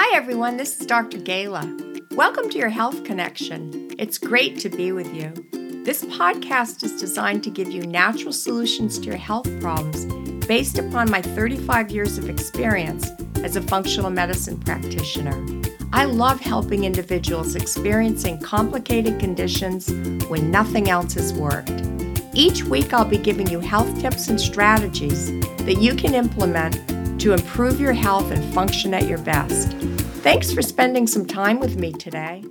Hi, everyone. This is Dr. Gaila. Welcome to your Health Connection. It's great to be with you. This podcast is designed to give you natural solutions to your health problems based upon my 35 years of experience as a functional medicine practitioner. I love helping individuals experiencing complicated conditions when nothing else has worked. Each week, I'll be giving you health tips and strategies that you can implement to improve your health and function at your best. Thanks for spending some time with me today.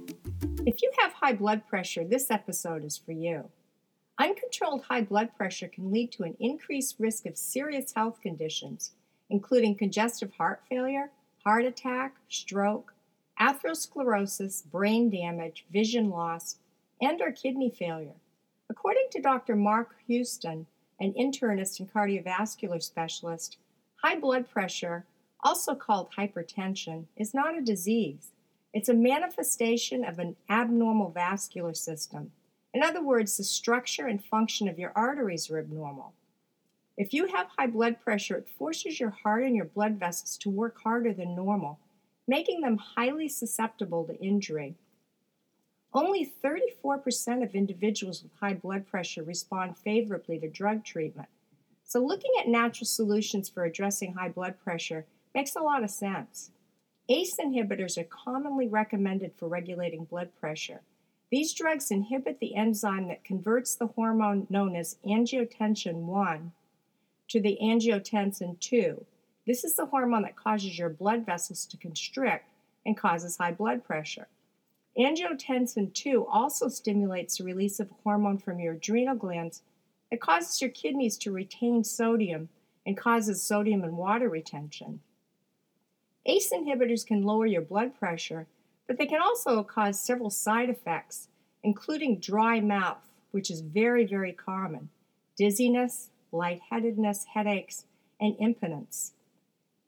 If you have high blood pressure, this episode is for you. Uncontrolled high blood pressure can lead to an increased risk of serious health conditions, including congestive heart failure, heart attack, stroke, atherosclerosis, brain damage, vision loss, and or kidney failure. According to Dr. Mark Houston, an internist and cardiovascular specialist, high blood pressure, also called hypertension, is not a disease. It's a manifestation of an abnormal vascular system. In other words, the structure and function of your arteries are abnormal. If you have high blood pressure, it forces your heart and your blood vessels to work harder than normal, making them highly susceptible to injury. Only 34% of individuals with high blood pressure respond favorably to drug treatment. So, looking at natural solutions for addressing high blood pressure makes a lot of sense. ACE inhibitors are commonly recommended for regulating blood pressure. These drugs inhibit the enzyme that converts the hormone known as angiotensin 1 to the angiotensin 2. This is the hormone that causes your blood vessels to constrict and causes high blood pressure. Angiotensin 2 also stimulates the release of hormone from your adrenal glands that causes your kidneys to retain sodium and causes sodium and water retention. ACE inhibitors can lower your blood pressure, but they can also cause several side effects, including dry mouth, which is very, very common, dizziness, lightheadedness, headaches, and impotence.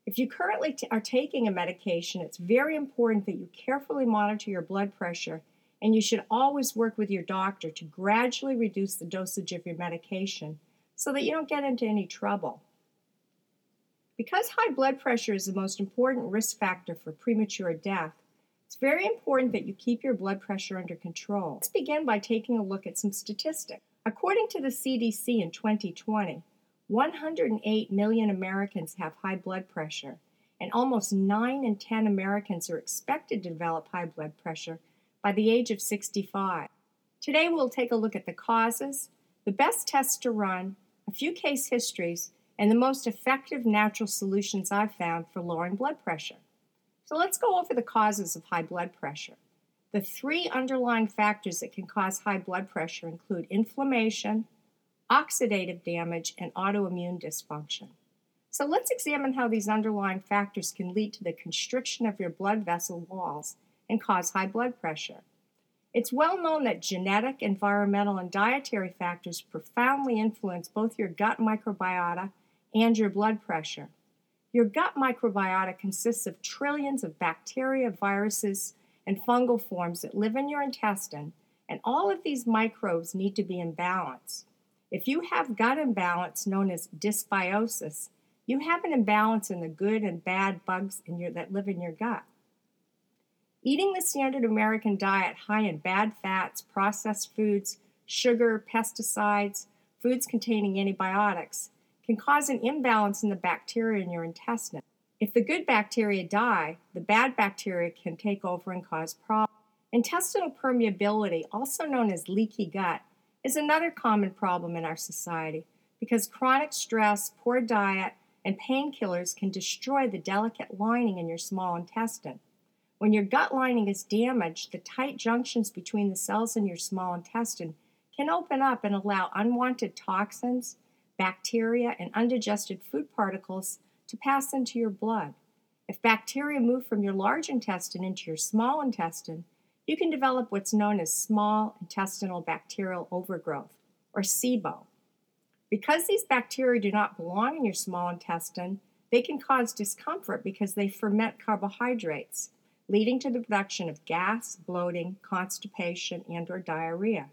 If you currently t- are taking a medication, it's very important that you carefully monitor your blood pressure and you should always work with your doctor to gradually reduce the dosage of your medication so that you don't get into any trouble. Because high blood pressure is the most important risk factor for premature death, it's very important that you keep your blood pressure under control. Let's begin by taking a look at some statistics. According to the CDC in 2020, 108 million Americans have high blood pressure, and almost 9 in 10 Americans are expected to develop high blood pressure by the age of 65. Today we'll take a look at the causes, the best tests to run, a few case histories, and the most effective natural solutions I've found for lowering blood pressure. So let's go over the causes of high blood pressure. The three underlying factors that can cause high blood pressure include inflammation, oxidative damage, and autoimmune dysfunction. So let's examine how these underlying factors can lead to the constriction of your blood vessel walls and cause high blood pressure. It's well known that genetic, environmental, and dietary factors profoundly influence both your gut microbiota and your blood pressure. Your gut microbiota consists of trillions of bacteria, viruses, and fungal forms that live in your intestine, and all of these microbes need to be in balance. If you have gut imbalance known as dysbiosis, you have an imbalance in the good and bad bugs your, that live in your gut. Eating the standard American diet high in bad fats, processed foods, sugar, pesticides, foods containing antibiotics can cause an imbalance in the bacteria in your intestine. If the good bacteria die, the bad bacteria can take over and cause problems. Intestinal permeability, also known as leaky gut, is another common problem in our society because chronic stress, poor diet, and painkillers can destroy the delicate lining in your small intestine. When your gut lining is damaged, the tight junctions between the cells in your small intestine can open up and allow unwanted toxins, bacteria, and undigested food particles to pass into your blood. If bacteria move from your large intestine into your small intestine, you can develop what's known as small intestinal bacterial overgrowth, or SIBO. Because these bacteria do not belong in your small intestine, they can cause discomfort because they ferment carbohydrates leading to the production of gas, bloating, constipation, and or diarrhea.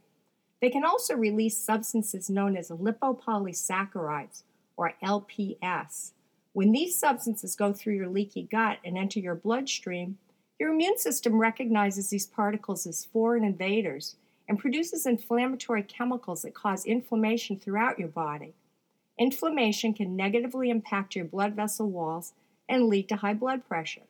They can also release substances known as lipopolysaccharides or LPS, When these substances go through your leaky gut and enter your bloodstream, your immune system recognizes these particles as foreign invaders and produces inflammatory chemicals that cause inflammation throughout your body. Inflammation can negatively impact your blood vessel walls and lead to high blood pressure.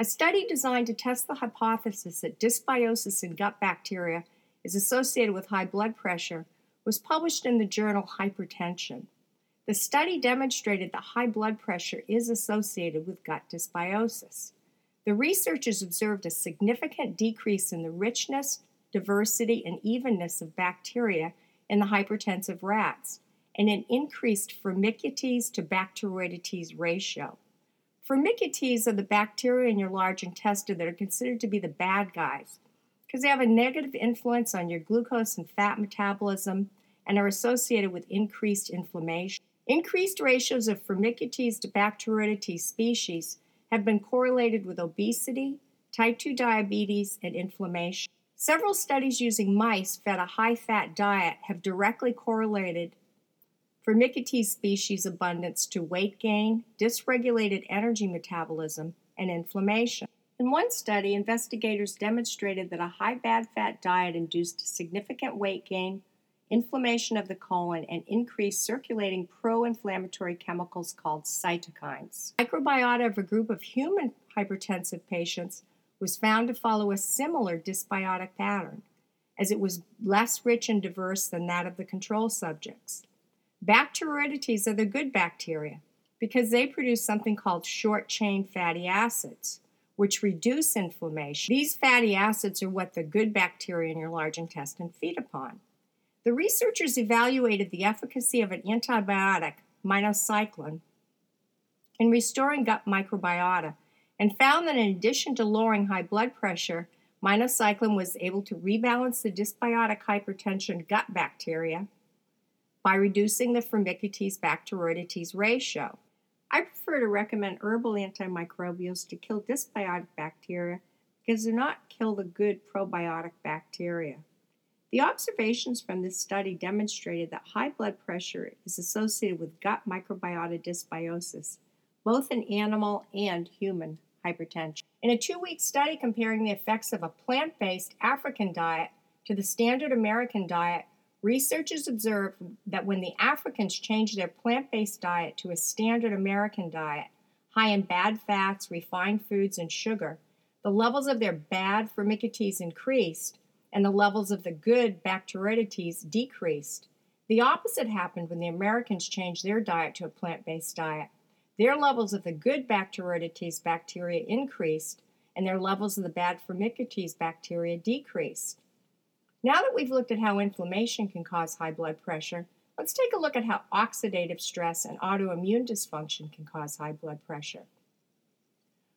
A study designed to test the hypothesis that dysbiosis in gut bacteria is associated with high blood pressure was published in the journal Hypertension. The study demonstrated that high blood pressure is associated with gut dysbiosis. The researchers observed a significant decrease in the richness, diversity, and evenness of bacteria in the hypertensive rats, and an increased Firmicutes to Bacteroidetes ratio. Firmicutes are the bacteria in your large intestine that are considered to be the bad guys because they have a negative influence on your glucose and fat metabolism and are associated with increased inflammation. Increased ratios of Firmicutes to Bacteroidetes species have been correlated with obesity, type 2 diabetes, and inflammation. Several studies using mice fed a high fat diet have directly correlated Firmicutes species abundance to weight gain, dysregulated energy metabolism, and inflammation. In one study, investigators demonstrated that a high bad fat diet induced significant weight gain, inflammation of the colon, and increased circulating pro inflammatory chemicals called cytokines. Microbiota of a group of human hypertensive patients was found to follow a similar dysbiotic pattern, as it was less rich and diverse than that of the control subjects. Bacteroidetes are the good bacteria because they produce something called short chain fatty acids, which reduce inflammation. These fatty acids are what the good bacteria in your large intestine feed upon. The researchers evaluated the efficacy of an antibiotic, minocycline, in restoring gut microbiota and found that in addition to lowering high blood pressure, minocycline was able to rebalance the dysbiotic hypertension gut bacteria by reducing the Firmicutes bacteroidetes ratio. I prefer to recommend herbal antimicrobials to kill dysbiotic bacteria because they do not kill the good probiotic bacteria. The observations from this study demonstrated that high blood pressure is associated with gut microbiota dysbiosis, both in animal and human hypertension. In a two week study comparing the effects of a plant based African diet to the standard American diet, researchers observed that when the Africans changed their plant based diet to a standard American diet, high in bad fats, refined foods, and sugar, the levels of their bad Firmicutes increased and the levels of the good Bacteroidetes decreased. The opposite happened when the Americans changed their diet to a plant based diet. Their levels of the good Bacteroidetes bacteria increased, and their levels of the bad Firmicutes bacteria decreased. Now that we've looked at how inflammation can cause high blood pressure, let's take a look at how oxidative stress and autoimmune dysfunction can cause high blood pressure.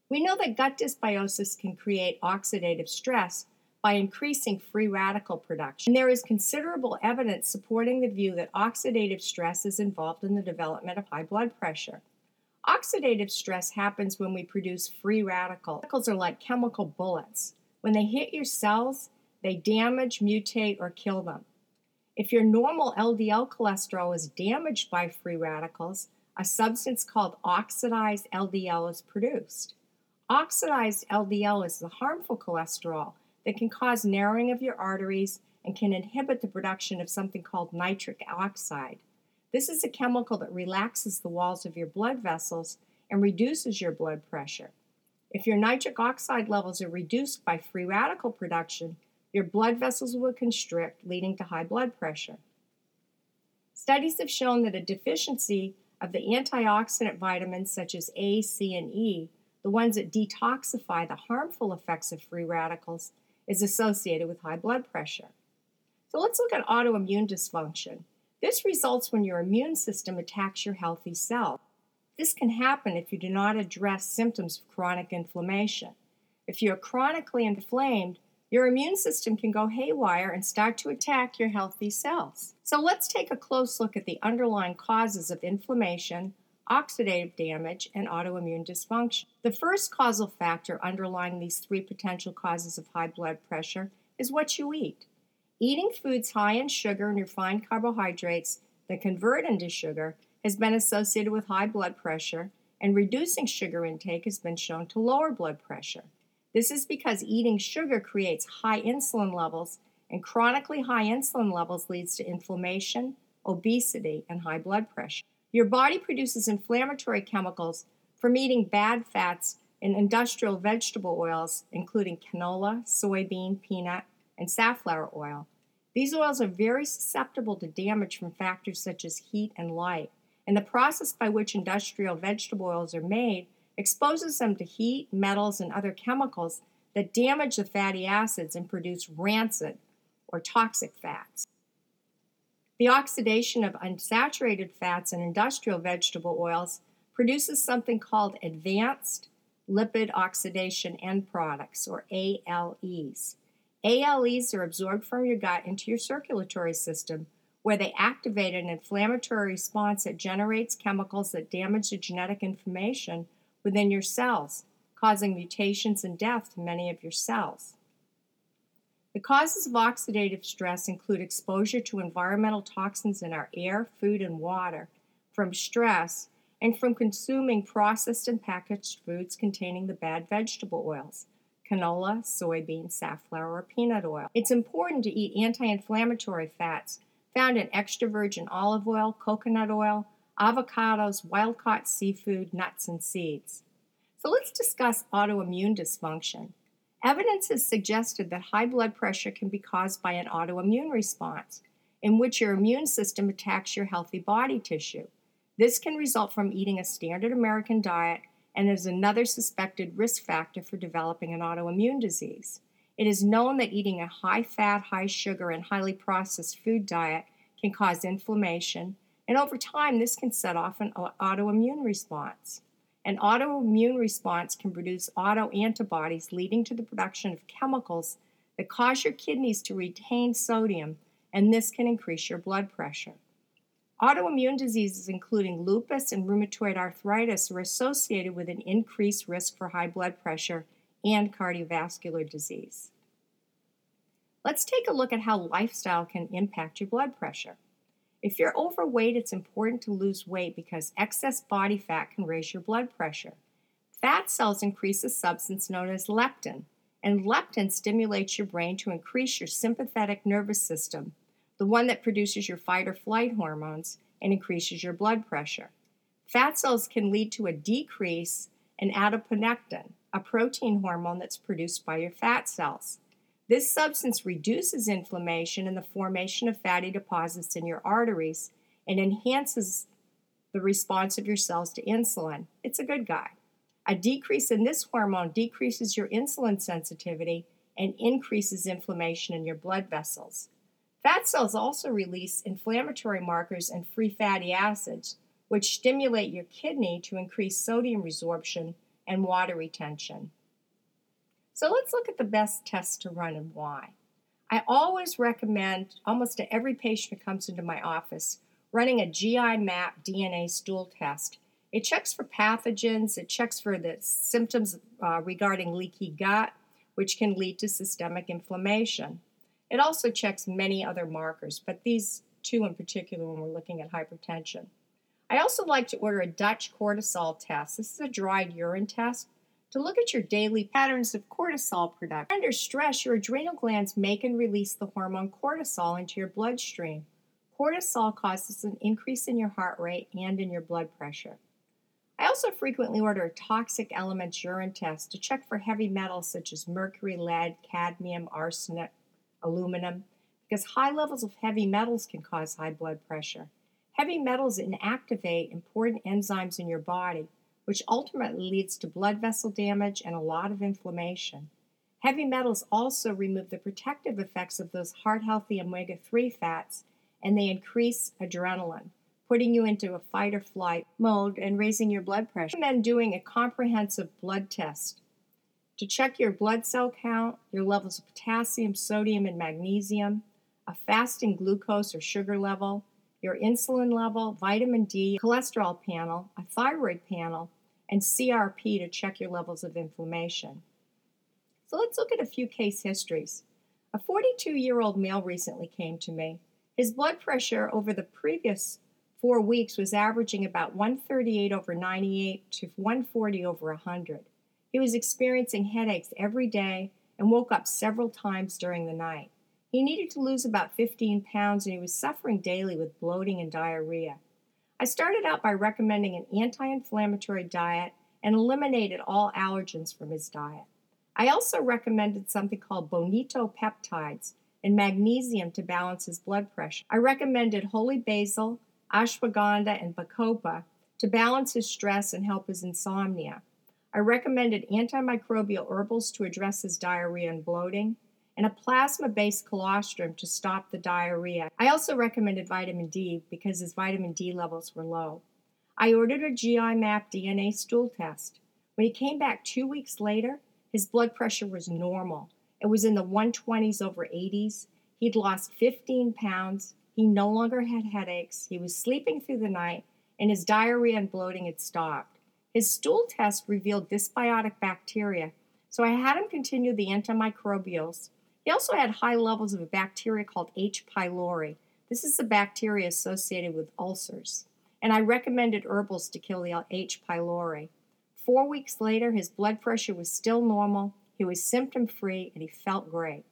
We know that gut dysbiosis can create oxidative stress by increasing free radical production. And there is considerable evidence supporting the view that oxidative stress is involved in the development of high blood pressure. Oxidative stress happens when we produce free radicals. Radicals are like chemical bullets. When they hit your cells, they damage, mutate, or kill them. If your normal LDL cholesterol is damaged by free radicals, a substance called oxidized LDL is produced. Oxidized LDL is the harmful cholesterol that can cause narrowing of your arteries and can inhibit the production of something called nitric oxide. This is a chemical that relaxes the walls of your blood vessels and reduces your blood pressure. If your nitric oxide levels are reduced by free radical production, your blood vessels will constrict, leading to high blood pressure. Studies have shown that a deficiency of the antioxidant vitamins such as A, C, and E, the ones that detoxify the harmful effects of free radicals, is associated with high blood pressure. So let's look at autoimmune dysfunction. This results when your immune system attacks your healthy cells. This can happen if you do not address symptoms of chronic inflammation. If you are chronically inflamed, your immune system can go haywire and start to attack your healthy cells. So let's take a close look at the underlying causes of inflammation, oxidative damage, and autoimmune dysfunction. The first causal factor underlying these three potential causes of high blood pressure is what you eat. Eating foods high in sugar and refined carbohydrates that convert into sugar has been associated with high blood pressure, and reducing sugar intake has been shown to lower blood pressure. This is because eating sugar creates high insulin levels, and chronically high insulin levels leads to inflammation, obesity, and high blood pressure. Your body produces inflammatory chemicals from eating bad fats and industrial vegetable oils, including canola, soybean, peanut, and safflower oil. These oils are very susceptible to damage from factors such as heat and light, and the process by which industrial vegetable oils are made exposes them to heat, metals, and other chemicals that damage the fatty acids and produce rancid or toxic fats. The oxidation of unsaturated fats and industrial vegetable oils produces something called advanced lipid oxidation end products, or ALEs. ALEs are absorbed from your gut into your circulatory system, where they activate an inflammatory response that generates chemicals that damage the genetic information within your cells, causing mutations and death to many of your cells. The causes of oxidative stress include exposure to environmental toxins in our air, food, and water from stress and from consuming processed and packaged foods containing the bad vegetable oils canola, soybean, safflower, or peanut oil. It's important to eat anti inflammatory fats found in extra virgin olive oil, coconut oil, avocados, wild caught seafood, nuts, and seeds. So let's discuss autoimmune dysfunction. Evidence has suggested that high blood pressure can be caused by an autoimmune response, in which your immune system attacks your healthy body tissue. This can result from eating a standard American diet and is another suspected risk factor for developing an autoimmune disease. It is known that eating a high fat, high sugar, and highly processed food diet can cause inflammation, and over time, this can set off an autoimmune response. An autoimmune response can produce autoantibodies, leading to the production of chemicals that cause your kidneys to retain sodium, and this can increase your blood pressure. Autoimmune diseases, including lupus and rheumatoid arthritis, are associated with an increased risk for high blood pressure and cardiovascular disease. Let's take a look at how lifestyle can impact your blood pressure. If you're overweight, it's important to lose weight because excess body fat can raise your blood pressure. Fat cells increase a substance known as leptin, and leptin stimulates your brain to increase your sympathetic nervous system, the one that produces your fight or flight hormones and increases your blood pressure. Fat cells can lead to a decrease in adiponectin, a protein hormone that's produced by your fat cells. This substance reduces inflammation and the formation of fatty deposits in your arteries and enhances the response of your cells to insulin. It's a good guy. A decrease in this hormone decreases your insulin sensitivity and increases inflammation in your blood vessels. Fat cells also release inflammatory markers and free fatty acids, which stimulate your kidney to increase sodium resorption and water retention. So let's look at the best tests to run and why. I always recommend, almost to every patient who comes into my office, running a GI map DNA stool test. It checks for pathogens, it checks for the symptoms uh, regarding leaky gut, which can lead to systemic inflammation. It also checks many other markers, but these two in particular when we're looking at hypertension. I also like to order a Dutch cortisol test. This is a dried urine test to look at your daily patterns of cortisol production. Under stress, your adrenal glands make and release the hormone cortisol into your bloodstream. Cortisol causes an increase in your heart rate and in your blood pressure. I also frequently order a toxic elements urine test to check for heavy metals such as mercury, lead, cadmium, arsenic, aluminum, because high levels of heavy metals can cause high blood pressure. Heavy metals inactivate important enzymes in your body, which ultimately leads to blood vessel damage and a lot of inflammation. Heavy metals also remove the protective effects of those heart healthy omega 3 fats and they increase adrenaline, putting you into a fight or flight mode and raising your blood pressure. I recommend doing a comprehensive blood test to check your blood cell count, your levels of potassium, sodium, and magnesium, a fasting glucose or sugar level, your insulin level, vitamin D, cholesterol panel, a thyroid panel, and CRP to check your levels of inflammation. So let's look at a few case histories. A 42 year old male recently came to me. His blood pressure over the previous four weeks was averaging about 138 over 98 to 140 over 100. He was experiencing headaches every day and woke up several times during the night. He needed to lose about 15 pounds and he was suffering daily with bloating and diarrhea. I started out by recommending an anti inflammatory diet and eliminated all allergens from his diet. I also recommended something called bonito peptides and magnesium to balance his blood pressure. I recommended holy basil, ashwagandha, and bacopa to balance his stress and help his insomnia. I recommended antimicrobial herbals to address his diarrhea and bloating, and a plasma based colostrum to stop the diarrhea. I also recommended vitamin D because his vitamin D levels were low. I ordered a GI map DNA stool test. When he came back two weeks later, his blood pressure was normal. It was in the 120s over 80s. He'd lost 15 pounds. He no longer had headaches. He was sleeping through the night, and his diarrhea and bloating had stopped. His stool test revealed dysbiotic bacteria, so I had him continue the antimicrobials. He also had high levels of a bacteria called H. pylori. This is a bacteria associated with ulcers. And I recommended herbals to kill the H. pylori. Four weeks later, his blood pressure was still normal, he was symptom free, and he felt great.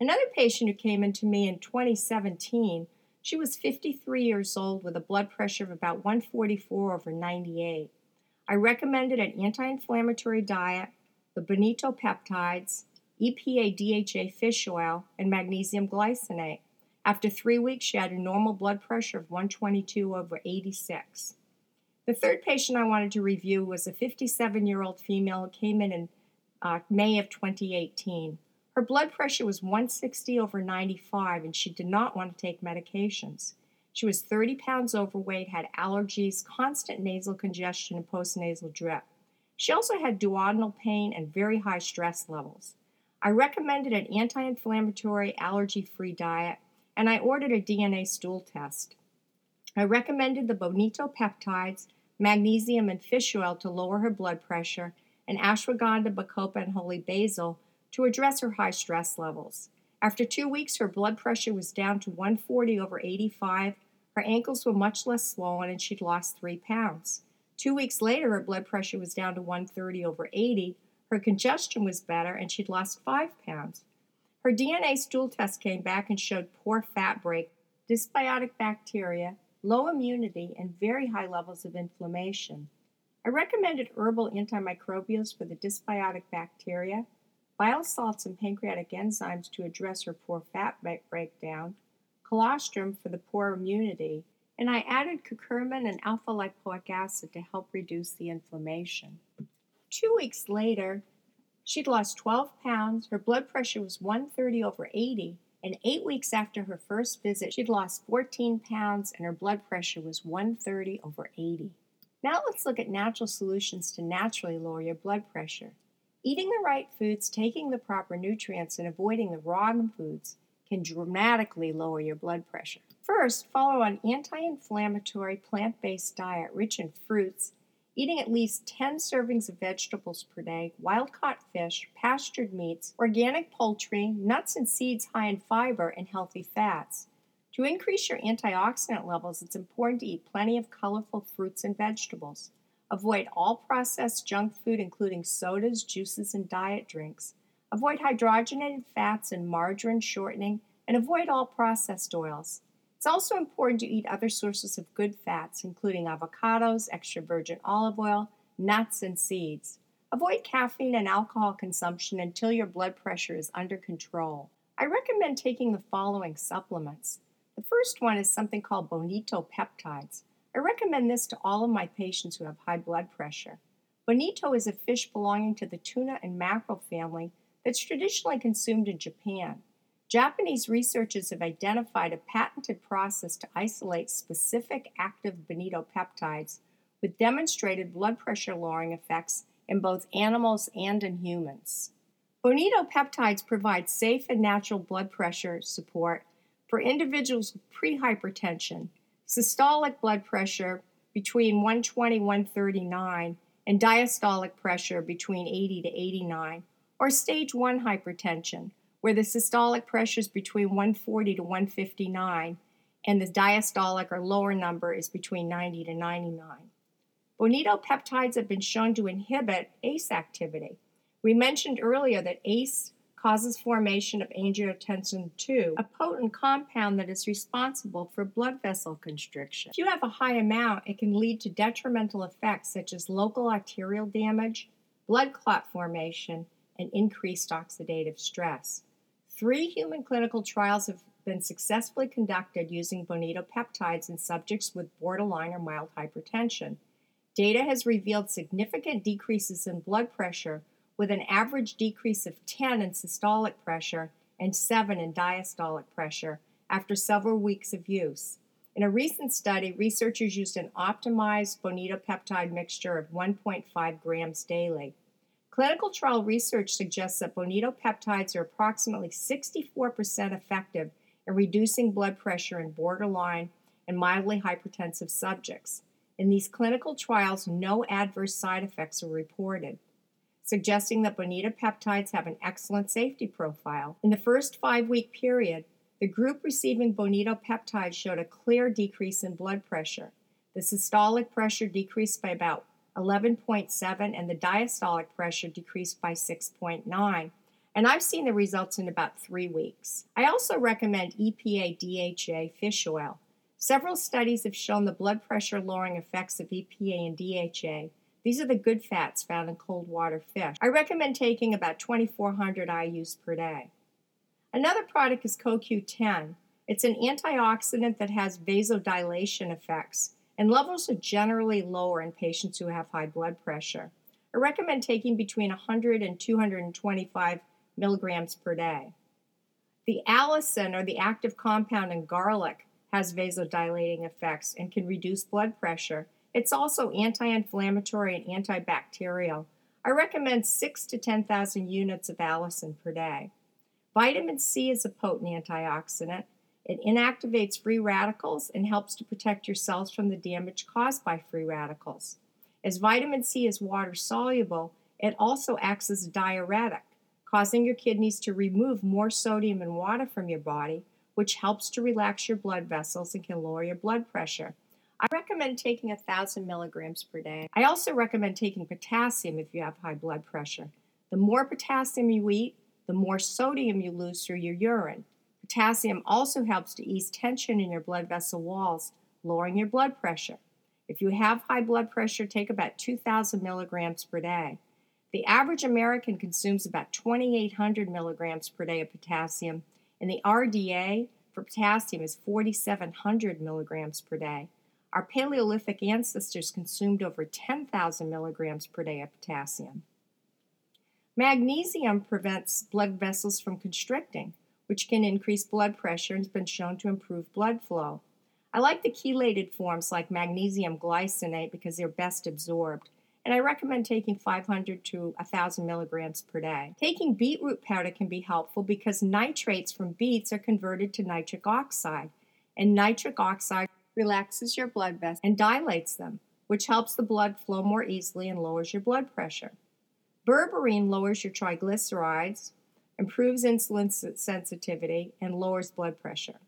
Another patient who came into me in 2017 she was 53 years old with a blood pressure of about 144 over 98. I recommended an anti inflammatory diet, the bonito peptides, EPA DHA fish oil, and magnesium glycinate. After three weeks, she had a normal blood pressure of 122 over 86. The third patient I wanted to review was a 57 year old female who came in in uh, May of 2018. Her blood pressure was 160 over 95, and she did not want to take medications. She was 30 pounds overweight, had allergies, constant nasal congestion, and postnasal drip. She also had duodenal pain and very high stress levels. I recommended an anti inflammatory, allergy free diet, and I ordered a DNA stool test. I recommended the Bonito peptides, magnesium, and fish oil to lower her blood pressure, and ashwagandha, bacopa, and holy basil to address her high stress levels. After two weeks, her blood pressure was down to 140 over 85. Her ankles were much less swollen and she'd lost three pounds. Two weeks later, her blood pressure was down to 130 over 80. Her congestion was better and she'd lost five pounds. Her DNA stool test came back and showed poor fat break, dysbiotic bacteria, low immunity, and very high levels of inflammation. I recommended herbal antimicrobials for the dysbiotic bacteria bile salts and pancreatic enzymes to address her poor fat breakdown, colostrum for the poor immunity, and I added curcumin and alpha lipoic acid to help reduce the inflammation. Two weeks later, she'd lost 12 pounds, her blood pressure was 130 over 80, and eight weeks after her first visit, she'd lost 14 pounds and her blood pressure was 130 over 80. Now let's look at natural solutions to naturally lower your blood pressure. Eating the right foods, taking the proper nutrients, and avoiding the wrong foods can dramatically lower your blood pressure. First, follow an anti inflammatory plant based diet rich in fruits, eating at least 10 servings of vegetables per day, wild caught fish, pastured meats, organic poultry, nuts and seeds high in fiber, and healthy fats. To increase your antioxidant levels, it's important to eat plenty of colorful fruits and vegetables. Avoid all processed junk food, including sodas, juices, and diet drinks. Avoid hydrogenated fats and margarine shortening, and avoid all processed oils. It's also important to eat other sources of good fats, including avocados, extra virgin olive oil, nuts, and seeds. Avoid caffeine and alcohol consumption until your blood pressure is under control. I recommend taking the following supplements. The first one is something called Bonito peptides. I recommend this to all of my patients who have high blood pressure. Bonito is a fish belonging to the tuna and mackerel family that's traditionally consumed in Japan. Japanese researchers have identified a patented process to isolate specific active bonito peptides with demonstrated blood pressure lowering effects in both animals and in humans. Bonito peptides provide safe and natural blood pressure support for individuals with prehypertension systolic blood pressure between 120 139 and diastolic pressure between 80 to 89 or stage 1 hypertension where the systolic pressure is between 140 to 159 and the diastolic or lower number is between 90 to 99. Bonito peptides have been shown to inhibit ACE activity. We mentioned earlier that ACE causes formation of angiotensin II, a potent compound that is responsible for blood vessel constriction. If you have a high amount, it can lead to detrimental effects such as local arterial damage, blood clot formation, and increased oxidative stress. Three human clinical trials have been successfully conducted using bonito peptides in subjects with borderline or mild hypertension. Data has revealed significant decreases in blood pressure with an average decrease of 10 in systolic pressure and 7 in diastolic pressure after several weeks of use. In a recent study, researchers used an optimized bonito peptide mixture of 1.5 grams daily. Clinical trial research suggests that bonito peptides are approximately 64% effective in reducing blood pressure in borderline and mildly hypertensive subjects. In these clinical trials, no adverse side effects were reported suggesting that bonito peptides have an excellent safety profile. In the first five week period, the group receiving bonito peptides showed a clear decrease in blood pressure. The systolic pressure decreased by about 11.7 and the diastolic pressure decreased by 6.9. And I've seen the results in about three weeks. I also recommend EPA DHA fish oil. Several studies have shown the blood pressure lowering effects of EPA and DHA these are the good fats found in cold water fish. I recommend taking about 2,400 IUs per day. Another product is CoQ10. It's an antioxidant that has vasodilation effects, and levels are generally lower in patients who have high blood pressure. I recommend taking between 100 and 225 milligrams per day. The allicin, or the active compound in garlic, has vasodilating effects and can reduce blood pressure it's also anti inflammatory and antibacterial. I recommend 6 to 10,000 units of allicin per day. Vitamin C is a potent antioxidant. It inactivates free radicals and helps to protect your cells from the damage caused by free radicals. As vitamin C is water soluble, it also acts as a diuretic, causing your kidneys to remove more sodium and water from your body, which helps to relax your blood vessels and can lower your blood pressure. I recommend taking 1,000 milligrams per day. I also recommend taking potassium if you have high blood pressure. The more potassium you eat, the more sodium you lose through your urine. Potassium also helps to ease tension in your blood vessel walls, lowering your blood pressure. If you have high blood pressure, take about 2,000 milligrams per day. The average American consumes about 2,800 milligrams per day of potassium, and the RDA for potassium is 4,700 milligrams per day. Our Paleolithic ancestors consumed over 10,000 milligrams per day of potassium. Magnesium prevents blood vessels from constricting, which can increase blood pressure and has been shown to improve blood flow. I like the chelated forms like magnesium glycinate because they're best absorbed, and I recommend taking 500 to 1,000 milligrams per day. Taking beetroot powder can be helpful because nitrates from beets are converted to nitric oxide, and nitric oxide relaxes your blood vessels and dilates them, which helps the blood flow more easily and lowers your blood pressure. Berberine lowers your triglycerides, improves insulin sensitivity, and lowers blood pressure.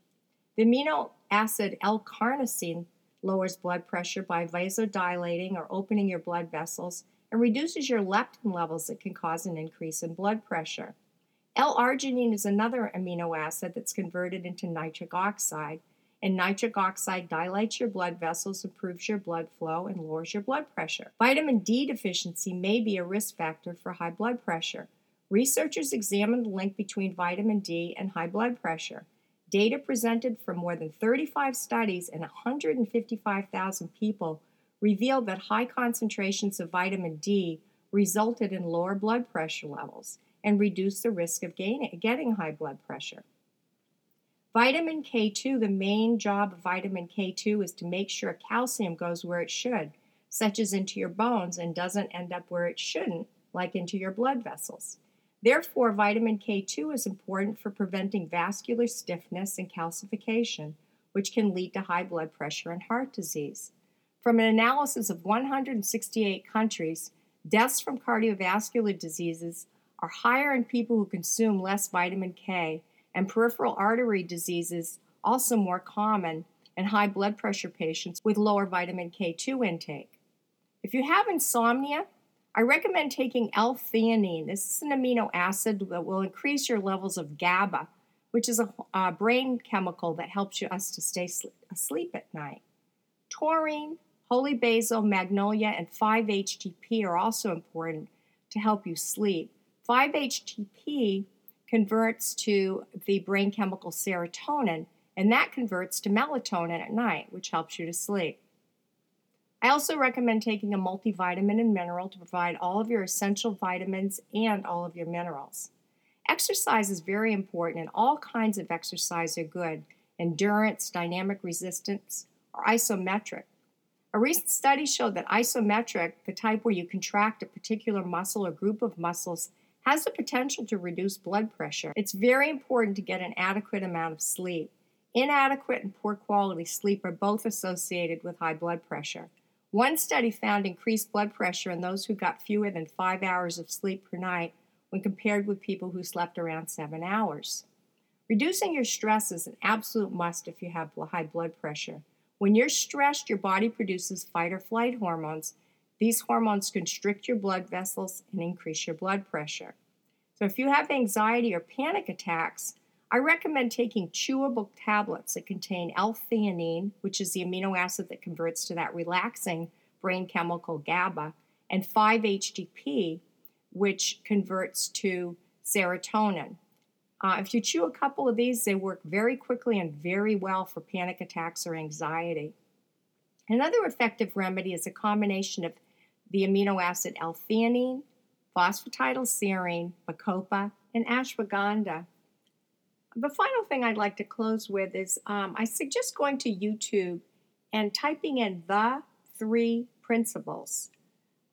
The amino acid L-carnosine lowers blood pressure by vasodilating or opening your blood vessels and reduces your leptin levels that can cause an increase in blood pressure. L-arginine is another amino acid that's converted into nitric oxide and nitric oxide dilates your blood vessels, improves your blood flow, and lowers your blood pressure. Vitamin D deficiency may be a risk factor for high blood pressure. Researchers examined the link between vitamin D and high blood pressure. Data presented from more than 35 studies and 155,000 people revealed that high concentrations of vitamin D resulted in lower blood pressure levels and reduced the risk of gaining, getting high blood pressure. Vitamin K2, the main job of vitamin K2 is to make sure calcium goes where it should, such as into your bones, and doesn't end up where it shouldn't, like into your blood vessels. Therefore, vitamin K2 is important for preventing vascular stiffness and calcification, which can lead to high blood pressure and heart disease. From an analysis of 168 countries, deaths from cardiovascular diseases are higher in people who consume less vitamin K and peripheral artery diseases also more common in high blood pressure patients with lower vitamin K2 intake. If you have insomnia, I recommend taking L-theanine. This is an amino acid that will increase your levels of GABA, which is a, a brain chemical that helps you, us to stay asleep at night. Taurine, holy basil, magnolia, and 5-HTP are also important to help you sleep. 5-HTP converts to the brain chemical serotonin, and that converts to melatonin at night, which helps you to sleep. I also recommend taking a multivitamin and mineral to provide all of your essential vitamins and all of your minerals. Exercise is very important, and all kinds of exercise are good endurance, dynamic resistance, or isometric. A recent study showed that isometric, the type where you contract a particular muscle or group of muscles, has the potential to reduce blood pressure. It's very important to get an adequate amount of sleep. Inadequate and poor quality sleep are both associated with high blood pressure. One study found increased blood pressure in those who got fewer than five hours of sleep per night when compared with people who slept around seven hours. Reducing your stress is an absolute must if you have high blood pressure. When you're stressed, your body produces fight or flight hormones. These hormones constrict your blood vessels and increase your blood pressure. So, if you have anxiety or panic attacks, I recommend taking chewable tablets that contain L-theanine, which is the amino acid that converts to that relaxing brain chemical GABA, and 5-HTP, which converts to serotonin. Uh, if you chew a couple of these, they work very quickly and very well for panic attacks or anxiety. Another effective remedy is a combination of the amino acid L-theanine, phosphatidylserine, bacopa, and ashwagandha. The final thing I'd like to close with is um, I suggest going to YouTube and typing in the three principles.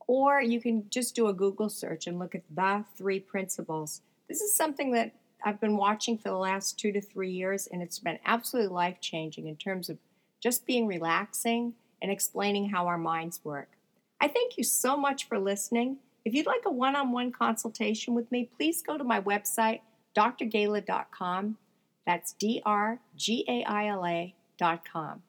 Or you can just do a Google search and look at the three principles. This is something that I've been watching for the last two to three years, and it's been absolutely life changing in terms of just being relaxing and explaining how our minds work. I thank you so much for listening. If you'd like a one on one consultation with me, please go to my website, drgaila.com. That's D R G A I L A.com.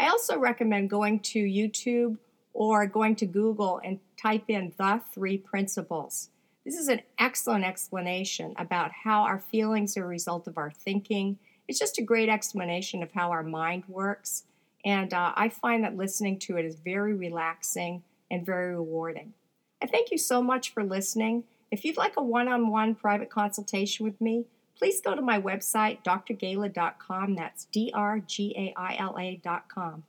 I also recommend going to YouTube or going to Google and type in the three principles. This is an excellent explanation about how our feelings are a result of our thinking. It's just a great explanation of how our mind works. And uh, I find that listening to it is very relaxing and very rewarding. I thank you so much for listening. If you'd like a one on one private consultation with me, please go to my website, drgaila.com. That's D R G A I L A.com.